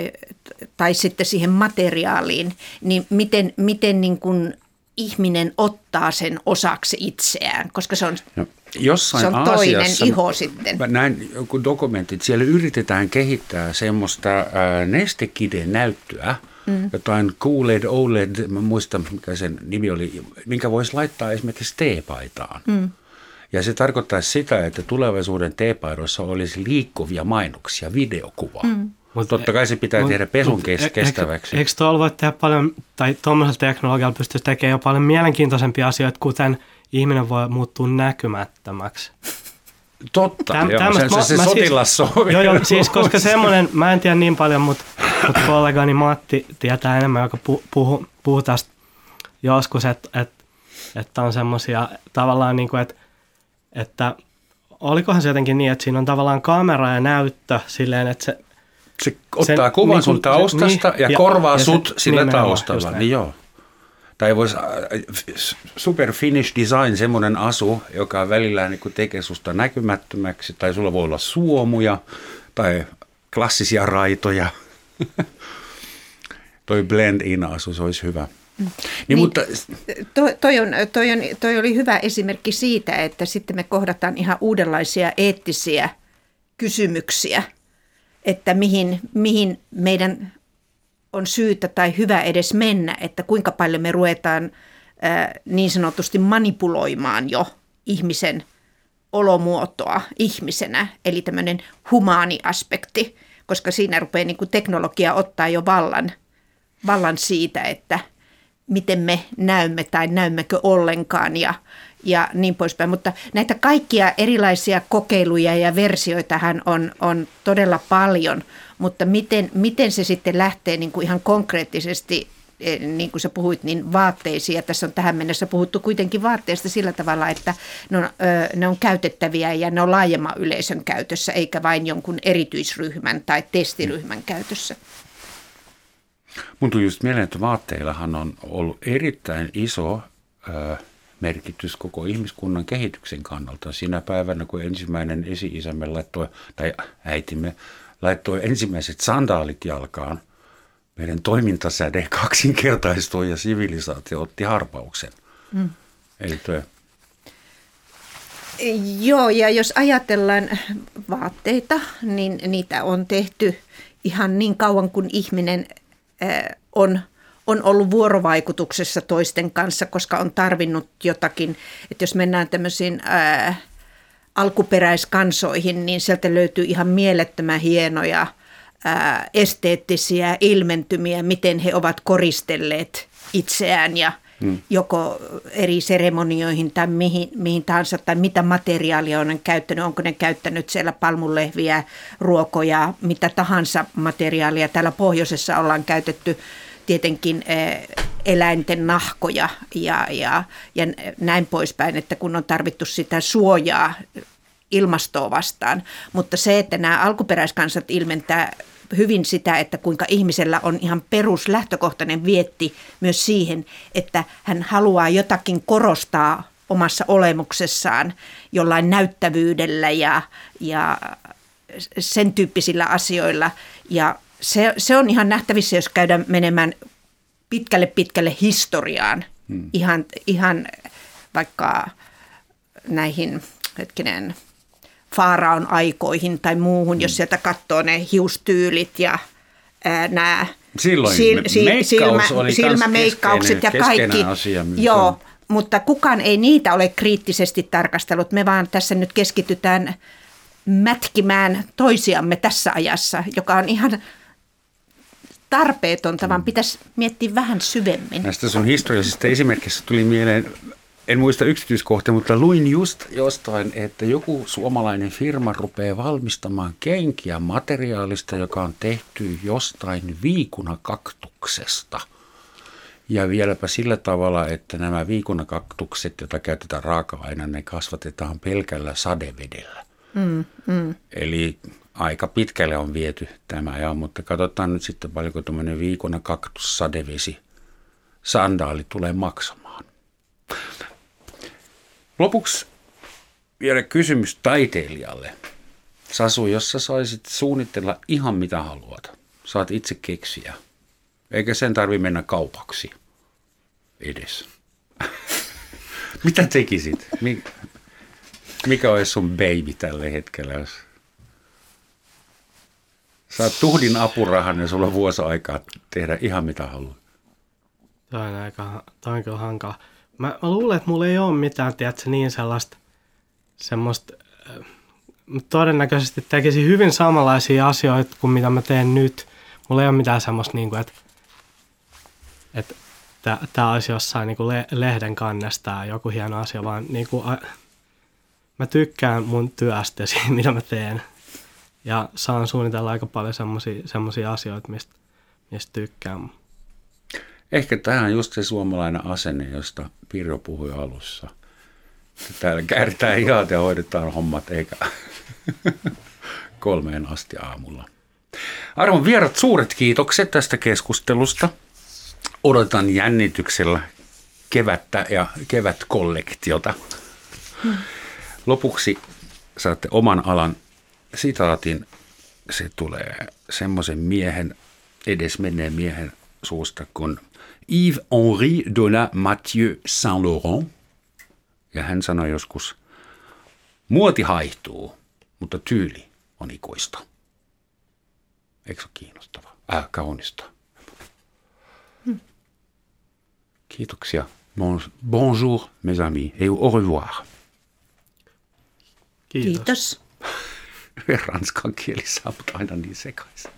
tai sitten siihen materiaaliin, niin miten, miten niin kuin ihminen ottaa sen osaksi itseään, koska se on, No, jossain se on toinen Aasiassa, iho sitten. Näin joku dokumentti, että siellä yritetään kehittää semmoista ää, nestekiden näyttöä, mm. jotain QLED, OLED, mä muistan mikä sen nimi oli, minkä voisi laittaa esimerkiksi teepaitaan. Mm. Ja se tarkoittaa sitä, että tulevaisuuden teepaidoissa olisi liikkuvia mainoksia, videokuvaa. Mm. Mutta totta kai se pitää mut, tehdä pesun mut, e- kestäväksi. Eikö tuolla voi tehdä paljon, tai tuommoisella teknologialla pystyisi tekemään jo paljon mielenkiintoisempia asioita, kuten ihminen voi muuttua näkymättömäksi. Totta, Täm, joo, se, se, se mä, sotilas siis, Joo, joo, siis koska semmoinen, mä en tiedä niin paljon, mutta, mutta kollegani Matti tietää enemmän, joka puhuu puhu, puhu tästä joskus, että, että, että on semmoisia tavallaan niin kuin, että, että olikohan se jotenkin niin, että siinä on tavallaan kamera ja näyttö silleen, että se se ottaa sen, kuvan niin, sun taustasta niin, ja, ja korvaa ja sut se, sillä taustalla. Niin joo. Tai voisi äh, super finish design, semmoinen asu, joka välillä niin tekee susta näkymättömäksi, tai sulla voi olla suomuja, tai klassisia raitoja. toi blend-in asu, se olisi hyvä. Mm. Niin, niin, mutta... toi, toi, on, toi, on, toi oli hyvä esimerkki siitä, että sitten me kohdataan ihan uudenlaisia eettisiä kysymyksiä, että mihin, mihin meidän on syytä tai hyvä edes mennä, että kuinka paljon me ruvetaan niin sanotusti manipuloimaan jo ihmisen olomuotoa ihmisenä, eli tämmöinen humaani aspekti, koska siinä rupeaa niin kuin teknologia ottaa jo vallan, vallan siitä, että miten me näymme tai näymmekö ollenkaan ja, ja niin poispäin. Mutta näitä kaikkia erilaisia kokeiluja ja versioitahan on, on todella paljon, mutta miten, miten se sitten lähtee niin kuin ihan konkreettisesti eh, niin kuin sä puhuit, niin vaatteisiin. Ja tässä on tähän mennessä puhuttu kuitenkin vaatteista sillä tavalla, että ne on, ne on käytettäviä ja ne on laajemman yleisön käytössä, eikä vain jonkun erityisryhmän tai testiryhmän käytössä. Mun tuli just mieleen, että vaatteillahan on ollut erittäin iso merkitys koko ihmiskunnan kehityksen kannalta. Siinä päivänä, kun ensimmäinen esi-isämme laittoi, tai äitimme laittoi ensimmäiset sandaalit jalkaan, meidän toimintasäde kaksinkertaistui ja sivilisaatio otti harpauksen. Mm. Eli tuo Joo, ja jos ajatellaan vaatteita, niin niitä on tehty ihan niin kauan kuin ihminen on, on ollut vuorovaikutuksessa toisten kanssa, koska on tarvinnut jotakin. Että jos mennään tämmöisiin ää, alkuperäiskansoihin, niin sieltä löytyy ihan mielettömän hienoja ää, esteettisiä ilmentymiä, miten he ovat koristelleet itseään ja hmm. joko eri seremonioihin tai mihin, mihin tahansa, tai mitä materiaalia on käyttänyt, onko ne käyttänyt siellä palmulehviä, ruokoja, mitä tahansa materiaalia. Täällä pohjoisessa ollaan käytetty tietenkin eläinten nahkoja ja, ja, ja näin poispäin, että kun on tarvittu sitä suojaa ilmastoa vastaan. Mutta se, että nämä alkuperäiskansat ilmentää hyvin sitä, että kuinka ihmisellä on ihan peruslähtökohtainen vietti myös siihen, että hän haluaa jotakin korostaa omassa olemuksessaan jollain näyttävyydellä ja, ja sen tyyppisillä asioilla. Ja se, se on ihan nähtävissä, jos käydään menemään pitkälle pitkälle historiaan, hmm. ihan, ihan vaikka näihin hetkinen faaraon aikoihin tai muuhun, hmm. jos sieltä katsoo ne hiustyylit ja ää, nämä Silloin sil, sil, silmä, oli silmämeikkaukset ja kaikki. Asia, Joo, mutta kukaan ei niitä ole kriittisesti tarkastellut. Me vaan tässä nyt keskitytään mätkimään toisiamme tässä ajassa, joka on ihan tarpeetonta, vaan pitäisi miettiä vähän syvemmin. Näistä sun historiallisista esimerkiksi tuli mieleen, en muista yksityiskohtia, mutta luin just jostain, että joku suomalainen firma rupeaa valmistamaan kenkiä materiaalista, joka on tehty jostain viikunakaktuksesta. Ja vieläpä sillä tavalla, että nämä viikunakaktukset, joita käytetään raaka-aineena, ne kasvatetaan pelkällä sadevedellä. Mm, mm. Eli aika pitkälle on viety tämä, ja, mutta katsotaan nyt sitten paljonko tuommoinen viikona kaktus sadevesi sandaali tulee maksamaan. Lopuksi vielä kysymys taiteilijalle. Sasu, jos sä saisit suunnitella ihan mitä haluat, saat itse keksiä. Eikä sen tarvi mennä kaupaksi edes. mitä tekisit? Mikä olisi sun baby tällä hetkellä, jos Saat tuhdin apurahan ja sulla on vuosi aikaa tehdä ihan mitä haluat. Toi on aika, toi on kyllä hankala. Mä, mä luulen, että mulla ei ole mitään, tiedätkö, niin sellaista, semmoista, äh, todennäköisesti tekisin hyvin samanlaisia asioita kuin mitä mä teen nyt. Mulla ei ole mitään semmoista, niin kuin, että, että tämä olisi jossain niin kuin le, lehden kannesta ja joku hieno asia, vaan niin kuin, a, mä tykkään mun työstä siitä, mitä mä teen. Ja saan suunnitella aika paljon semmoisia asioita, mistä, mistä tykkään. Ehkä tämä on just se suomalainen asenne, josta Pirjo puhui alussa. Täällä kääritään hihat ja hoidetaan hommat, eikä kolmeen asti aamulla. Arvon vierat, suuret kiitokset tästä keskustelusta. Odotan jännityksellä kevättä ja kevätkollektiota. Lopuksi saatte oman alan sitaatin. Se tulee semmoisen miehen, edesmenneen miehen suusta kuin Yves-Henri de la Mathieu Saint-Laurent. Ja hän sanoi joskus, muoti haihtuu, mutta tyyli on ikuista. Eikö se kiinnostavaa? Äh, kaunista. Hmm. Kiitoksia. Bon, bonjour, mes amis, et au revoir. Kiitos. Kiitos. Ranskan kieli saa aina niin sekaisin.